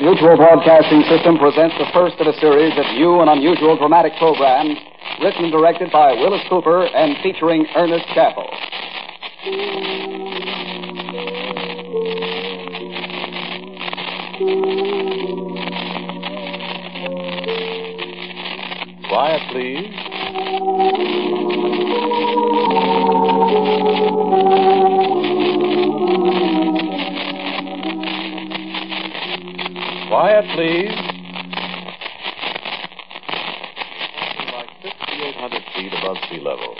Mutual Broadcasting System presents the first of a series of new and unusual dramatic programs written and directed by Willis Cooper and featuring Ernest Chappell. Quiet, please. Quiet, please. Like 6,800 feet above sea level.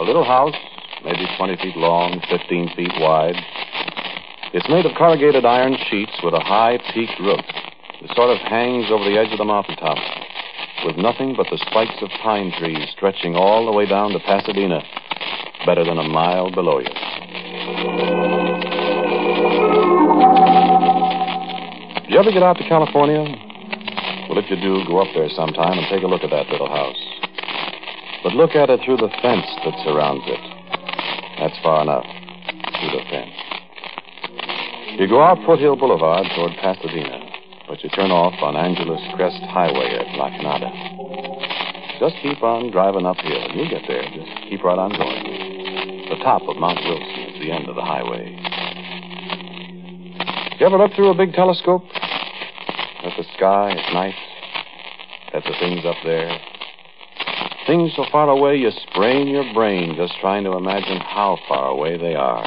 A little house, maybe 20 feet long, 15 feet wide. It's made of corrugated iron sheets with a high peaked roof. It sort of hangs over the edge of the mountaintop, with nothing but the spikes of pine trees stretching all the way down to Pasadena, better than a mile below you. You ever get out to California? Well, if you do, go up there sometime and take a look at that little house. But look at it through the fence that surrounds it. That's far enough. Through the fence. You go out Foothill Boulevard toward Pasadena, but you turn off on Angeles Crest Highway at La Canada. Just keep on driving uphill, and you'll get there. Just keep right on going. The top of Mount Wilson is the end of the highway. You ever look through a big telescope? At the sky at night? At the things up there? Things so far away you sprain your brain just trying to imagine how far away they are.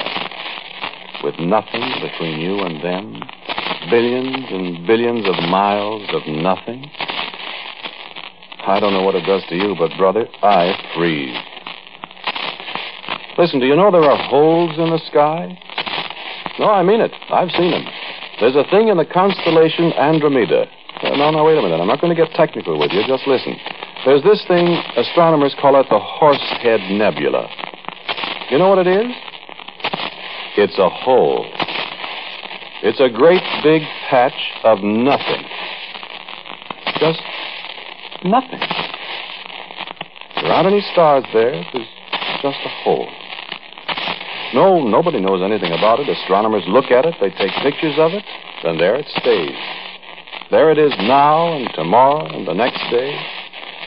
With nothing between you and them? Billions and billions of miles of nothing? I don't know what it does to you, but, brother, I freeze. Listen, do you know there are holes in the sky? No, I mean it. I've seen them. There's a thing in the constellation Andromeda. Uh, no, no, wait a minute. I'm not going to get technical with you. Just listen. There's this thing, astronomers call it the Horsehead Nebula. You know what it is? It's a hole. It's a great big patch of nothing. Just nothing. There aren't any stars there. There's just a hole. No, nobody knows anything about it. Astronomers look at it, they take pictures of it, then there it stays. There it is now and tomorrow and the next day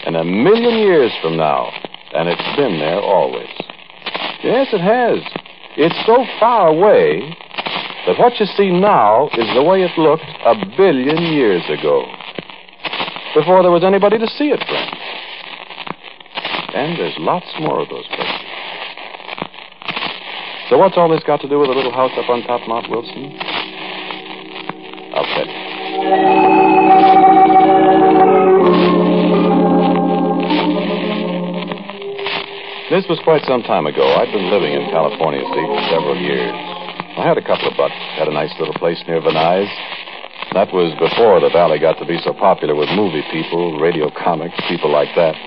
and a million years from now. And it's been there always. Yes, it has. It's so far away that what you see now is the way it looked a billion years ago. Before there was anybody to see it, friends. And there's lots more of those places. So what's all this got to do with a little house up on top Mount Wilson? I'll tell you. This was quite some time ago. I'd been living in California, see, for several years. I had a couple of bucks, had a nice little place near Van Nuys. That was before the valley got to be so popular with movie people, radio comics, people like that.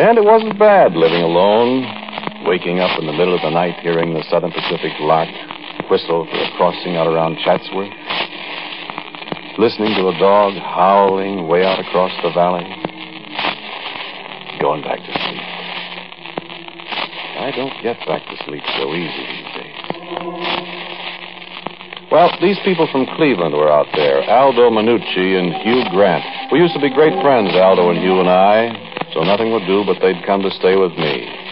And it wasn't bad living alone, waking up in the middle of the night hearing the Southern Pacific lark whistle for a crossing out around Chatsworth, listening to a dog howling way out across the valley, going back to sleep. I don't get back to sleep so easy these days. Well, these people from Cleveland were out there Aldo Manucci and Hugh Grant. We used to be great friends, Aldo and Hugh and I, so nothing would do but they'd come to stay with me.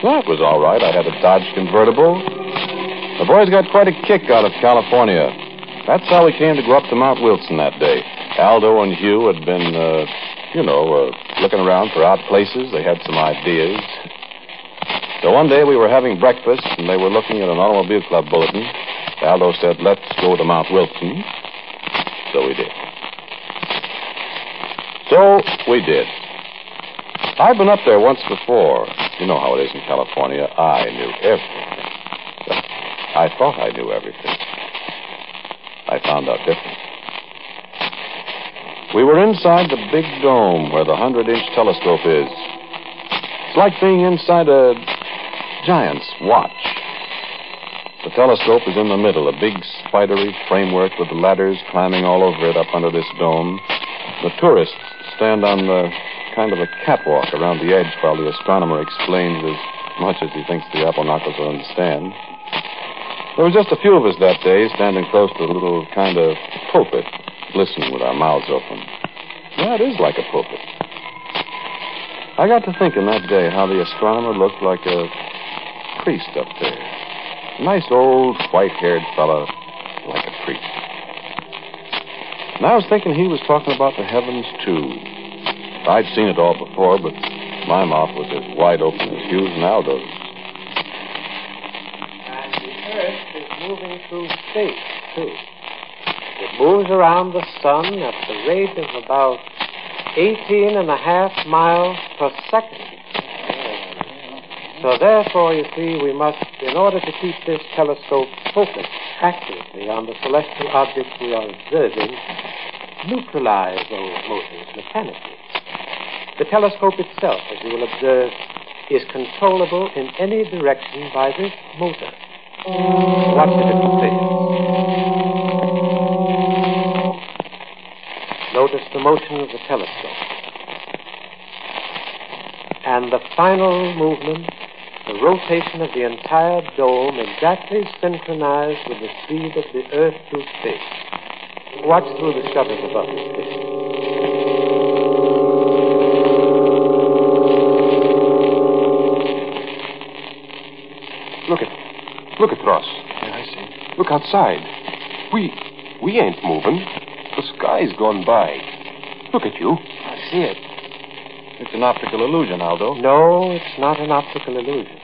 That was all right. I had a Dodge convertible. The boys got quite a kick out of California. That's how we came to go up to Mount Wilson that day. Aldo and Hugh had been, uh, you know, uh, looking around for odd places. They had some ideas. So one day we were having breakfast and they were looking at an automobile club bulletin. Aldo said, let's go to Mount Wilson. So we did. So we did. I've been up there once before. You know how it is in California. I knew everything. I thought I knew everything. I found out different. We were inside the big dome where the 100 inch telescope is. It's like being inside a giant's watch. The telescope is in the middle, a big spidery framework with ladders climbing all over it up under this dome. The tourists stand on the kind of a catwalk around the edge while the astronomer explains as much as he thinks the apple knockers will understand. There was just a few of us that day standing close to a little kind of pulpit, listening with our mouths open. Yeah, it is like a pulpit. I got to thinking that day how the astronomer looked like a priest up there. Nice old white haired fellow, like a priest. And I was thinking he was talking about the heavens, too. I'd seen it all before, but my mouth was as wide open as Hugh's and Aldo's. And the Earth is moving through space, too. It moves around the sun at the rate of about 18 and a half miles per second. So therefore, you see, we must, in order to keep this telescope focused accurately on the celestial objects we are observing, neutralize those motions mechanically. The telescope itself, as you will observe, is controllable in any direction by this motor. Watch the different. Notice the motion of the telescope. And the final movement, the rotation of the entire dome exactly synchronized with the speed of the Earth through space. Watch through the shutters above the station. Look at, look at Ross. Yeah, I see. Look outside. We, we ain't moving. The sky's gone by. Look at you. I see it. It's an optical illusion, Aldo. No, it's not an optical illusion.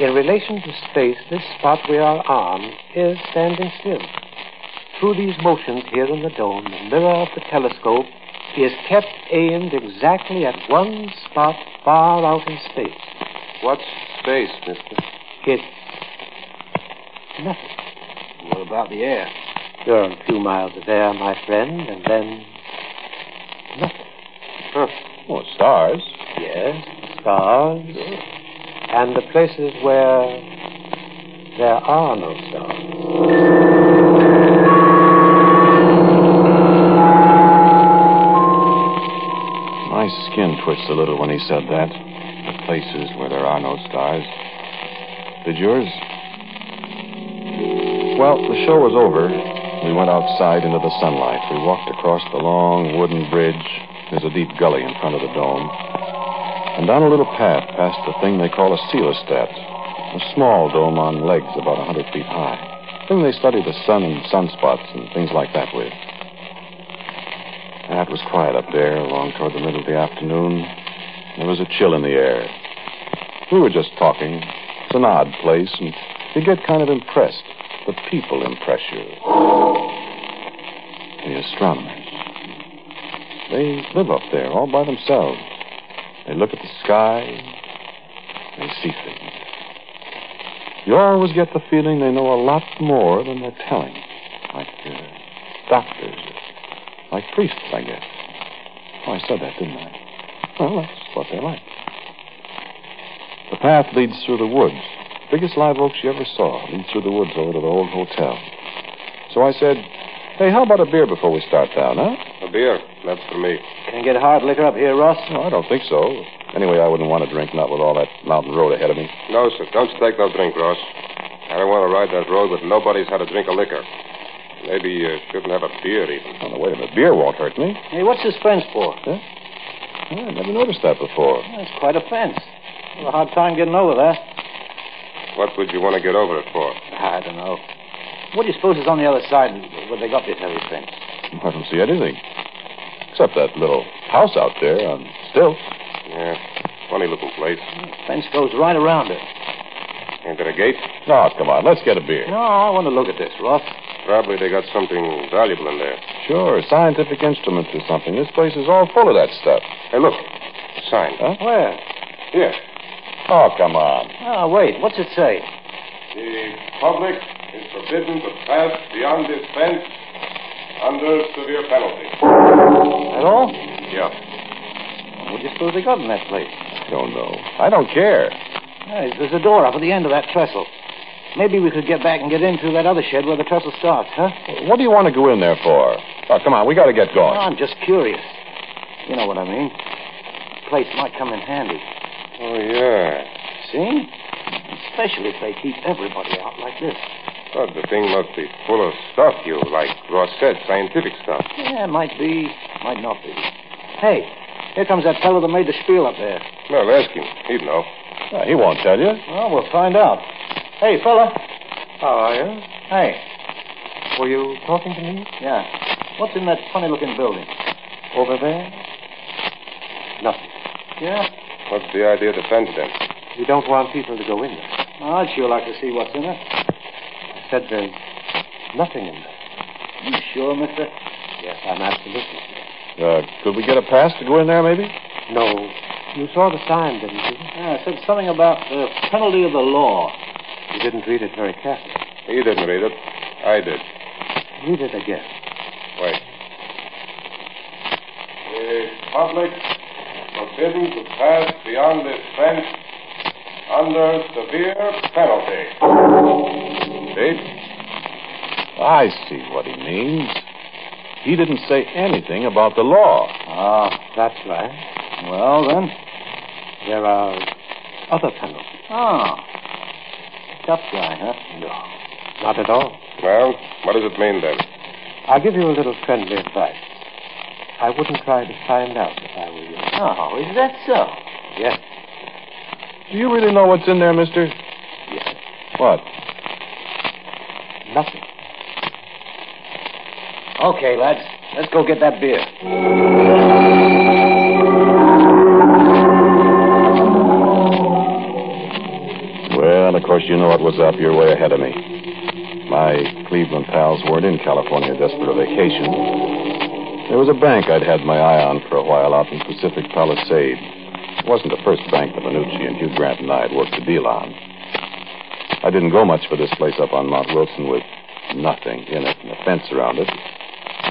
In relation to space, this spot we are on is standing still. Through these motions here in the dome, the mirror of the telescope is kept aimed exactly at one spot far out in space. What's space, mister? It's nothing. What about the air? You're a few miles of air, my friend, and then nothing. Huh. Oh, stars. Yes, the stars, and the places where there are no stars. My skin twitched a little when he said that. The places where there are no stars. Did yours? Well, the show was over. We went outside into the sunlight. We walked across the long wooden bridge. There's a deep gully in front of the dome. And down a little path past the thing they call a coelostat. A small dome on legs about a 100 feet high. Thing they study the sun and sunspots and things like that with. Ah, it was quiet up there along toward the middle of the afternoon. There was a chill in the air. We were just talking. An odd place, and you get kind of impressed. The people impress you. The astronomers. They live up there all by themselves. They look at the sky. They see things. You always get the feeling they know a lot more than they're telling. Like uh, doctors. Like priests, I guess. Oh, I said that, didn't I? Well, that's what they're like. The path leads through the woods. Biggest live oaks you ever saw. Leads through the woods over to the old hotel. So I said, hey, how about a beer before we start down, huh? A beer. That's for me. Can you get hard liquor up here, Ross? No, I don't think so. Anyway, I wouldn't want to drink, not with all that mountain road ahead of me. No, sir. Don't take no drink, Ross. I don't want to ride that road with nobody's had a drink of liquor. Maybe you shouldn't have a beer, even. Oh, no, wait a minute. Beer won't hurt me. Hey, what's this fence for? Huh? Oh, I never noticed that before. That's quite a fence. Have a hard time getting over that. What would you want to get over it for? I don't know. What do you suppose is on the other side where they got this heavy fence? I don't see anything. Except that little house out there on stilts. Yeah. Funny looking place. Fence goes right around it. Ain't there a gate? No, come on. Let's get a beer. No, I want to look at this, Ross. Probably they got something valuable in there. Sure, scientific instruments or something. This place is all full of that stuff. Hey, look. Sign. Huh? Where? Here. Oh, come on. Oh, wait. What's it say? The public is forbidden to pass beyond this fence under severe penalty. That all? Yeah. What do you suppose they got in that place? I don't know. I don't care. Hey, there's a door up at the end of that trestle. Maybe we could get back and get in through that other shed where the trestle starts, huh? What do you want to go in there for? Oh, come on. We got to get going. I'm just curious. You know what I mean. The place might come in handy. Oh, yeah. See? Especially if they keep everybody out like this. Well, the thing must be full of stuff, you, like Ross said, scientific stuff. Yeah, might be, might not be. Hey, here comes that fellow that made the spiel up there. Well, ask him. He'd know. Uh, he won't tell you. Well, we'll find out. Hey, fella. How are you? Hey. Were you talking to me? Yeah. What's in that funny looking building? Over there? Nothing. Yeah? What's the idea of the fence, then? We don't want people to go in there. Oh, I'd sure like to see what's in it. I said there's nothing in there. You sure, mister? Yes, I'm absolutely sure. Uh, could we get a pass to go in there, maybe? No. You saw the sign, didn't you? Yeah, it said something about the penalty of the law. You didn't read it very carefully. He didn't read it. I did. Read it again. Wait. The public forbidden to pass beyond this fence under severe penalty. See? I see what he means. He didn't say anything about the law. Ah, That's right. well then. There are other penalties. Ah. Tough guy, huh? No, not at all. Well, what does it mean, then? I'll give you a little friendly advice. I wouldn't try to find out if I were you. Oh, is that so? Yes. Do you really know what's in there, mister? Yes. What? Nothing. Okay, lads. Let's go get that beer. Well, of course, you know what was up. You're way ahead of me. My Cleveland pals weren't in California just for a vacation. There was a bank I'd had my eye on for a while out in Pacific Palisades. It wasn't the first bank that Manucci and Hugh Grant and I had worked a deal on. I didn't go much for this place up on Mount Wilson with nothing in it and a fence around it.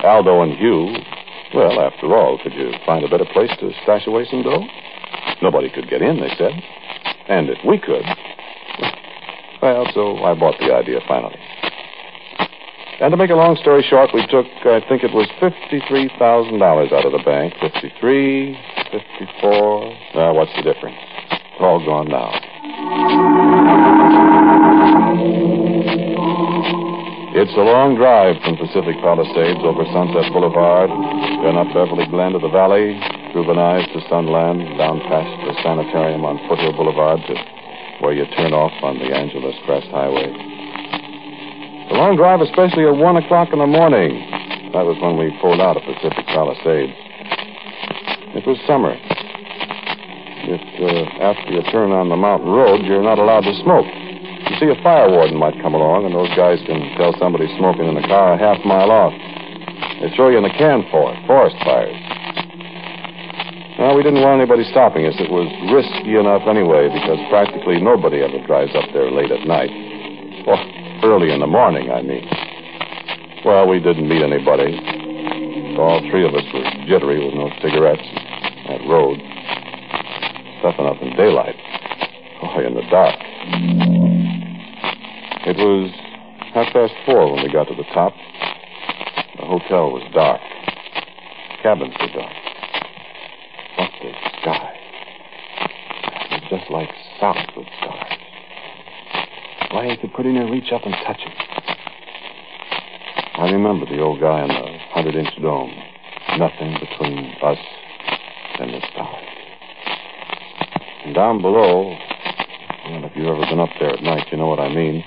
Aldo and Hugh, well, after all, could you find a better place to stash away some dough? Nobody could get in, they said. And if we could. Well, so I bought the idea finally. And to make a long story short, we took, I think it was $53,000 out of the bank. 53, 54. Now, what's the difference? It's all gone now. It's a long drive from Pacific Palisades over Sunset Boulevard, then up Beverly Glen to the valley, through Van Nuys to Sunland, down past the sanitarium on Foothill Boulevard to where you turn off on the Angeles Crest Highway. The long drive, especially at 1 o'clock in the morning. That was when we pulled out of Pacific Palisades. It was summer. If, uh, after you turn on the mountain road, you're not allowed to smoke. You see, a fire warden might come along, and those guys can tell somebody smoking in the car a half mile off. They throw you in the can for it, forest fires. Well, we didn't want anybody stopping us. It was risky enough anyway, because practically nobody ever drives up there late at night. Well, early in the morning, I mean. Well, we didn't meet anybody. All three of us were jittery with no cigarettes. That road. Tough enough in daylight. Boy, in the dark. It was half past four when we got to the top. The hotel was dark. Cabins were dark. What the sky? It was just like Southwood stars. Why, you could pretty near reach up and touch it. I remember the old guy in the hundred inch dome. Nothing between us and the stars. And down below, well, if you've ever been up there at night, you know what I mean.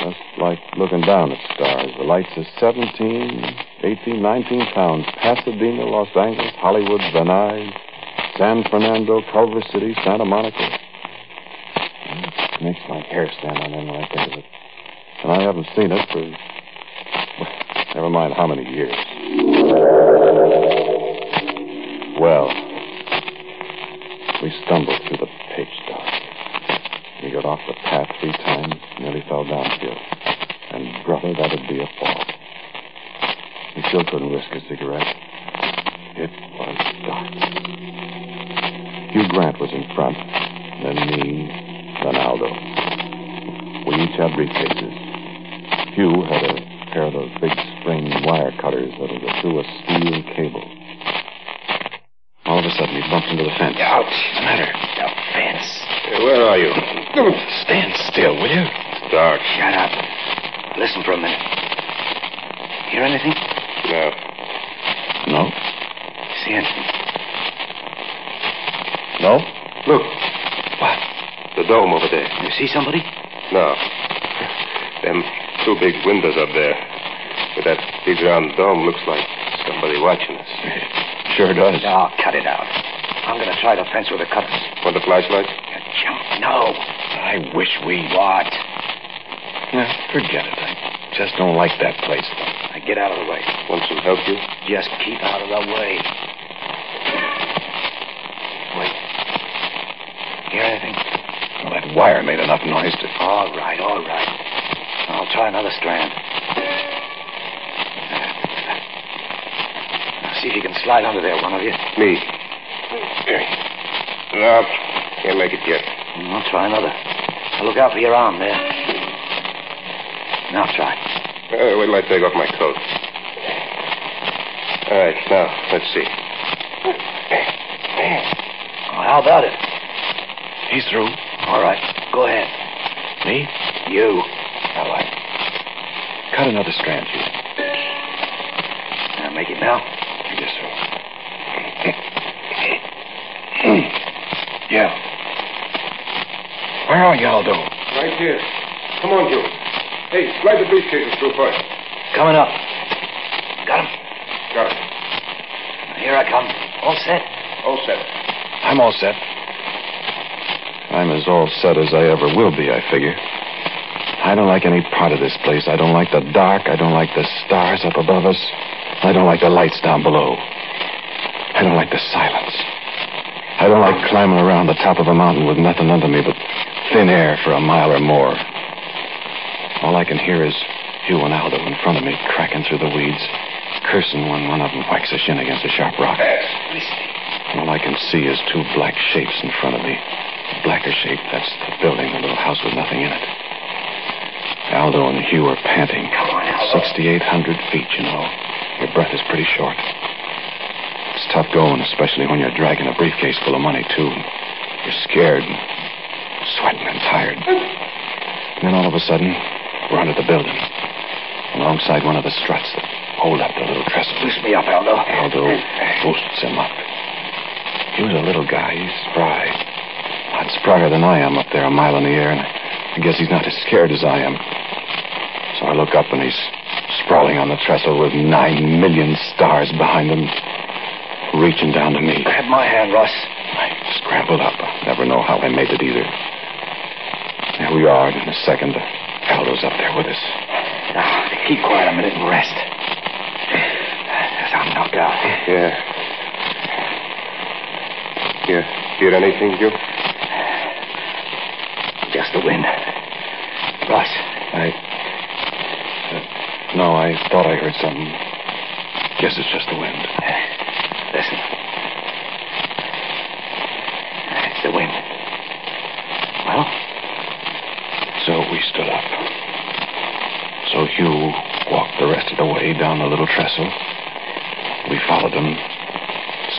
Just like looking down at stars. The lights are 17, 18, 19 towns. Pasadena, Los Angeles, Hollywood, Venice, San Fernando, Culver City, Santa Monica. Makes my hair stand on end when I think of it. And I haven't seen it for never mind how many years. Well, we stumbled through the pitch dark. We got off the path three times, nearly fell downhill. And, brother, that'd be a fall. We still couldn't risk a cigarette. It was dark. Hugh Grant was in front, then me, then Aldo. We each had briefcases. Hugh had a pair of those big spring wire cutters that'll go through a steel cable. All of a sudden, he bumped into the fence. Ouch. What's the matter? The fence. Hey, where are you? Stand still, will you? Dark. Shut up. listen for a minute. Hear anything? No. No? See anything? No? Look, What? The dome over there. You see somebody? No. Them two big windows up there. With that big round dome looks like somebody watching us. Sure does. No, cut it out. I'm going to try the fence with the cutters. Want the flashlight? You chump. No. I wish we. What? Yeah, forget it. I just don't like that place. Now get out of the way. Want some help, you? Just keep out of the way. Wait. Hear anything? Well, that wire made enough noise to. All right, all right. I'll try another strand. Now, see if you can slide under there, one of you. Me. No, can't make it yet. Mm, I'll try another. Now, look out for your arm there. Now try. Uh, wait till I take off my coat. All right, now, let's see. Oh, how about it? He's through. All right, go ahead. Me? You. All right. Cut another strand, you. Now, make it now. Yes, sir. yeah. Where are you, Aldo? Right here. Come on, Joe. Hey, slide the briefcases through first. Coming up. Got him. Got it. Here I come. All set? All set. I'm all set. I'm as all set as I ever will be, I figure. I don't like any part of this place. I don't like the dark. I don't like the stars up above us. I don't like the lights down below. I don't like the silence. I don't like climbing around the top of a mountain with nothing under me but thin air for a mile or more. All I can hear is Hugh and Aldo in front of me, cracking through the weeds, cursing when one of them whacks a shin against a sharp rock. All I can see is two black shapes in front of me. Blacker shape, that's the building, the little house with nothing in it. Aldo and Hugh are panting. 6,800 feet, you know. Your breath is pretty short. It's tough going, especially when you're dragging a briefcase full of money, too. You're scared and sweating and tired. And then all of a sudden, we're under the building, alongside one of the struts that hold up the little trestle. Loose me up, Aldo. Aldo boosts him up. He was a little guy. He's spry. Lot sprier than I am up there a mile in the air, and I guess he's not as scared as I am. So I look up and he's sprawling on the trestle with nine million stars behind him, reaching down to me. Grab my hand, Russ. I scrambled up. I never know how I made it either. There we are, and in a second, the Aldo's up there with us. Now, keep quiet a minute and rest. Yes, I'm knocked out. Yeah. You hear anything, Joe? The wind. Ross, I. Uh, no, I thought I heard something. Guess it's just the wind. listen. It's the wind. Well, So we stood up. So Hugh walked the rest of the way down the little trestle. We followed him,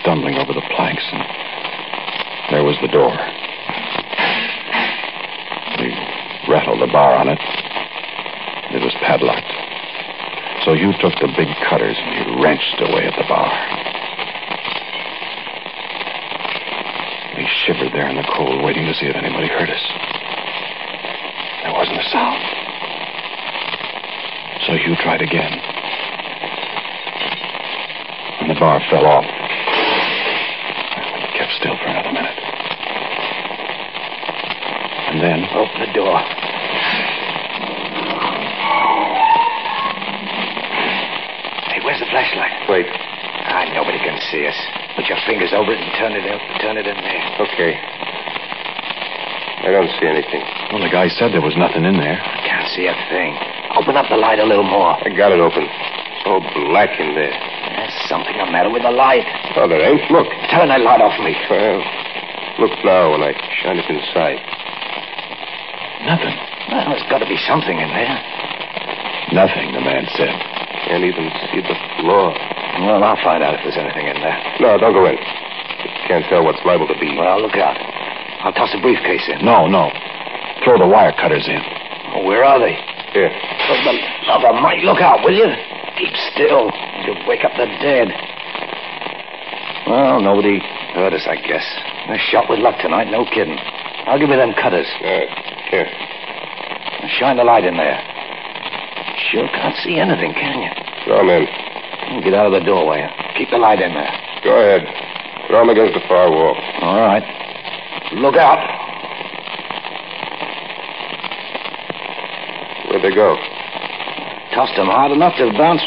stumbling over the planks, and there was the door. We rattled the bar on it. It was padlocked. So Hugh took the big cutters and he wrenched away at the bar. We shivered there in the cold, waiting to see if anybody heard us. There wasn't a sound. So Hugh tried again. And the bar fell off. Kept still for another minute. And then, open the door. Flashlight? Wait. Ah, nobody can see us. Put your fingers over it and turn it in, turn it in there. Okay. I don't see anything. well, the guy said there was nothing in there. I can't see a thing. Open up the light a little more. I got it open. So black in there. There's something the matter with the light. Oh, there ain't. Look. Turn that light off me. Well, look now when I shine it inside. Nothing. Well, there's got to be something in there. Nothing, the man said. Can't even see the floor. Well, I'll find out if there's anything in there. No, don't go in. You can't tell what's liable to be. Well, look out. I'll toss a briefcase in. No, no. Throw the wire cutters in. Oh, where are they? Here. For the love of Mike, look out, will you? Keep still. You'll wake up the dead. Well, nobody heard us, I guess. A shot with luck tonight, no kidding. I'll give you them cutters. Uh, here. Shine the light in there. Sure can't see anything, can you? Throw him in. Get out of the doorway. Keep the light in there. Go ahead. Throw him against the far wall. All right. Look out. Where'd they go? Tossed them hard enough to bounce.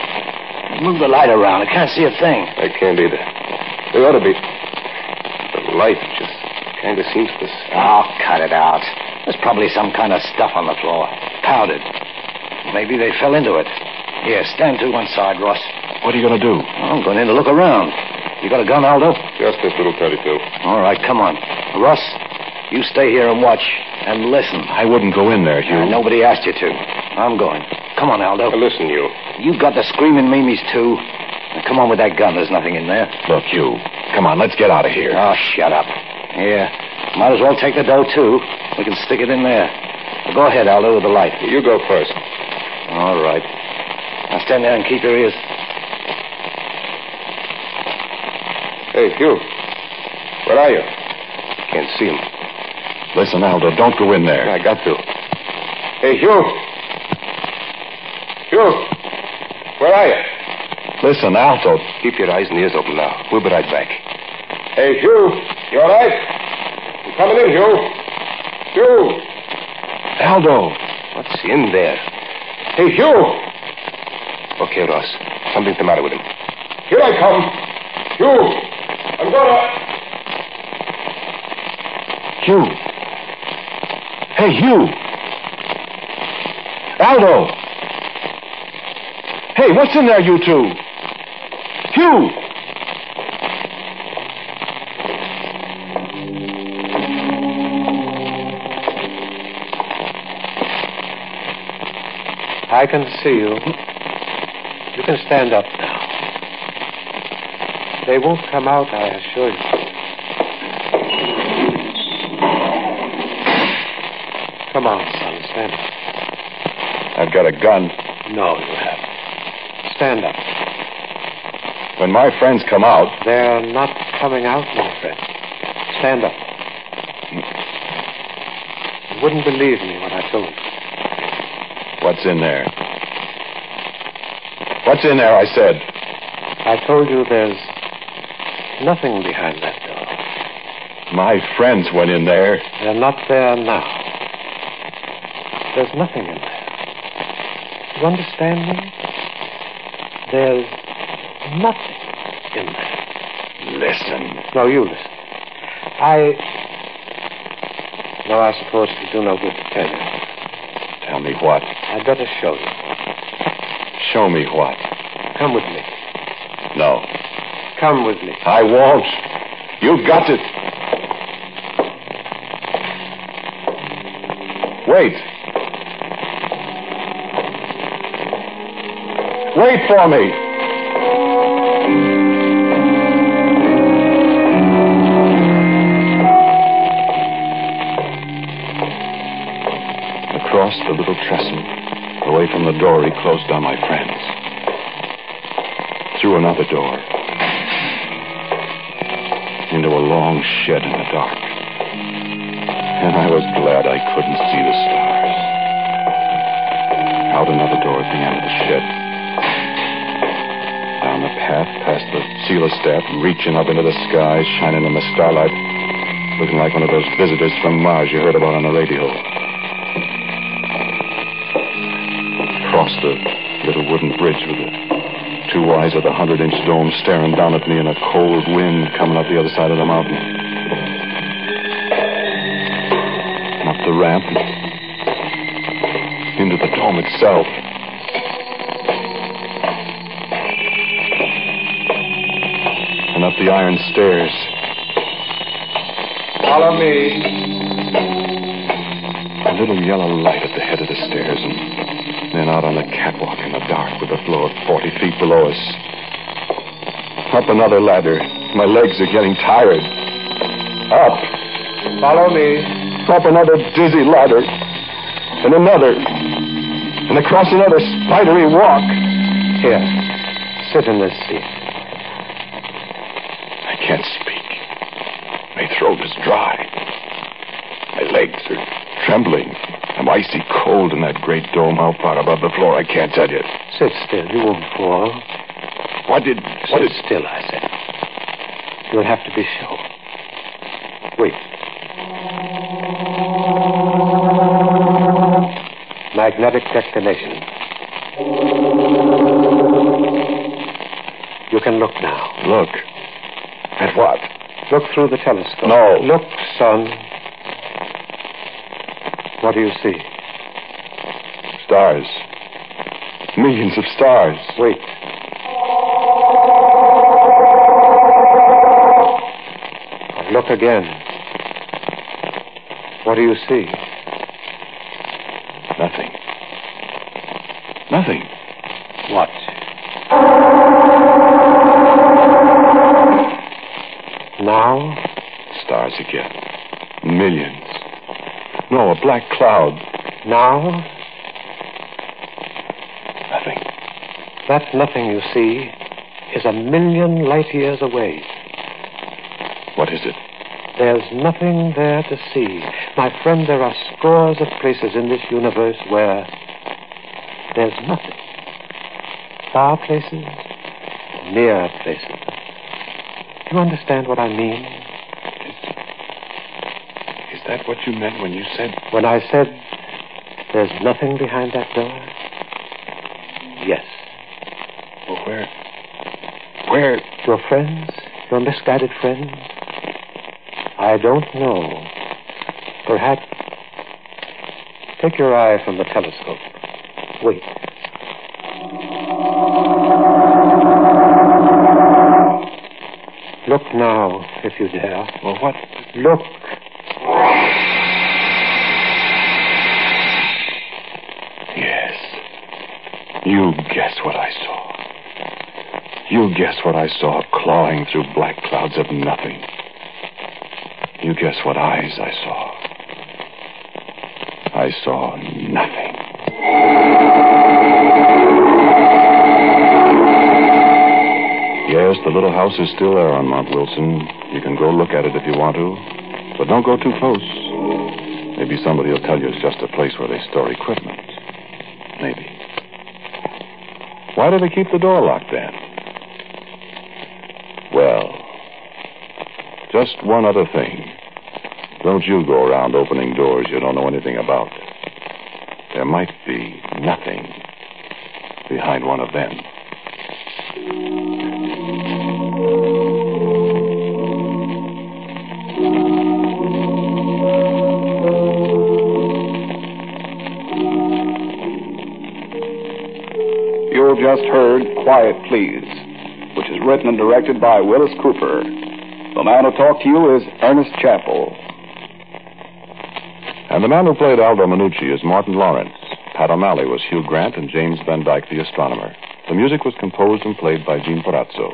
Move the light around. I can't see a thing. I can't either. They ought to be. The light just kind of seems to. Oh, cut it out. There's probably some kind of stuff on the floor. Powdered. Maybe they fell into it. Here, stand to one side, Ross. What are you going to do? I'm going in to look around. You got a gun, Aldo? Just this little 32. All right, come on. Russ, you stay here and watch and listen. I wouldn't go in there, Hugh. Uh, nobody asked you to. I'm going. Come on, Aldo. Now, listen, you. You've got the screaming Mimi's, too. Now, come on with that gun. There's nothing in there. Look, you. Come on, let's get out of here. Oh, shut up. Here. Might as well take the dough, too. We can stick it in there. Now, go ahead, Aldo, with the light. You go first. All right. Now, stand there and keep your ears. Hey, Hugh. Where are you? Can't see him. Listen, Aldo, don't go in there. I got to. Hey, Hugh. Hugh. Where are you? Listen, Aldo. Keep your eyes and ears open now. We'll be right back. Hey, Hugh. You all right? You coming in, Hugh? Hugh. Aldo. What's in there? Hey, Hugh. Okay, Ross. Something's the matter with him. Here I come. Hugh. I'm gonna. Hugh. Hey, Hugh. Aldo. Hey, what's in there, you two? Hugh. I can see you. You can stand up now. They won't come out, I assure you. Come on, son. Stand up. I've got a gun. No, you haven't. Stand up. When my friends come out, They're not coming out, my friend. Stand up. You wouldn't believe me when I told you. What's in there? What's in there, I said? I told you there's nothing behind that door. My friends went in there. They're not there now. There's nothing in there. You understand me? There's nothing in there. Listen. No, you listen. I. No, I suppose it'll do no good to tell you. Tell me what. I'd better show you. Show me what. Come with me. No. Come with me. I won't. You've got to. Wait. Wait for me. Door, he closed on my friends. Through another door. Into a long shed in the dark. And I was glad I couldn't see the stars. Out another door at the end of the shed. Down the path past the seal staff, reaching up into the sky, shining in the starlight, looking like one of those visitors from Mars you heard about on the radio. Across the little wooden bridge with the two eyes of the hundred inch dome staring down at me in a cold wind coming up the other side of the mountain. And up the ramp into the dome itself. And up the iron stairs. Follow me. A little yellow light at the head of the stairs, and then out on the catwalk in the dark with the floor 40 feet below us. Up another ladder. My legs are getting tired. Up. Follow me. Up another dizzy ladder. And another. and across another spidery walk. Here, sit in this seat. I can't speak. My throat is dry. My legs are trembling. I'm icy cold in that great dome how far above the floor, I can't tell you. Sit still. You won't fall. What did... What Sit did... still, I said. You'll have to be sure. Wait. Magnetic declination. You can look now. Look. At what? Look through the telescope. No. Look, son. What do you see? Stars. Millions of stars. Wait. Look again. What do you see? Nothing. Nothing. Black cloud. Now? Nothing. That nothing you see is a million light years away. What is it? There's nothing there to see. My friend, there are scores of places in this universe where there's nothing. Far places, near places. Do you understand what I mean? Is that what you meant when you said... When I said there's nothing behind that door? Yes. Well, where... Where... Your friends? Your misguided friends? I don't know. Perhaps. Take your eye from the telescope. Wait. Look now, if you dare. Well, what... Look. Yes. You guess what I saw. You guess what I saw clawing through black clouds of nothing. You guess what eyes I saw. I saw nothing. Yes, the little house is still there on Mount Wilson. You can go look at it if you want to. But don't go too close. Maybe somebody will tell you it's just a place where they store equipment. Maybe. Why do they keep the door locked then? Well, just one other thing. Don't you go around opening doors you don't know anything about. There might be nothing behind one of them. You've just heard Quiet Please, which is written and directed by Willis Cooper. The man who talked to you is Ernest Chappell. And the man who played Aldo Manucci is Martin Lawrence. Pat O'Malley was Hugh Grant and James Van Dyke, the astronomer. The music was composed and played by Gene Perazzo.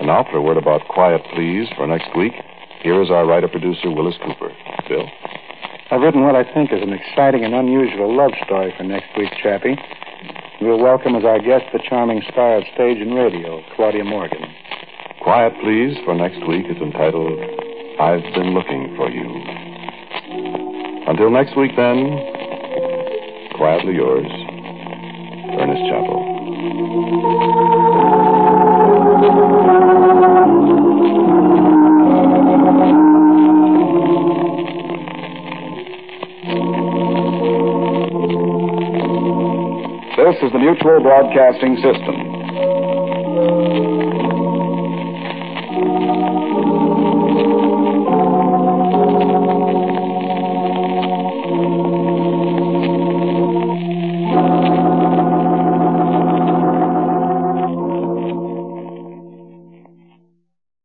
And now for a word about Quiet Please for next week. Here is our writer-producer, Willis Cooper. Bill? I've written what I think is an exciting and unusual love story for next week, Chappie. We'll welcome as our guest the charming star of stage and radio, Claudia Morgan. Quiet Please for next week is entitled I've Been Looking for You. Until next week, then, quietly yours, Ernest Chappell. This is the Mutual Broadcasting System.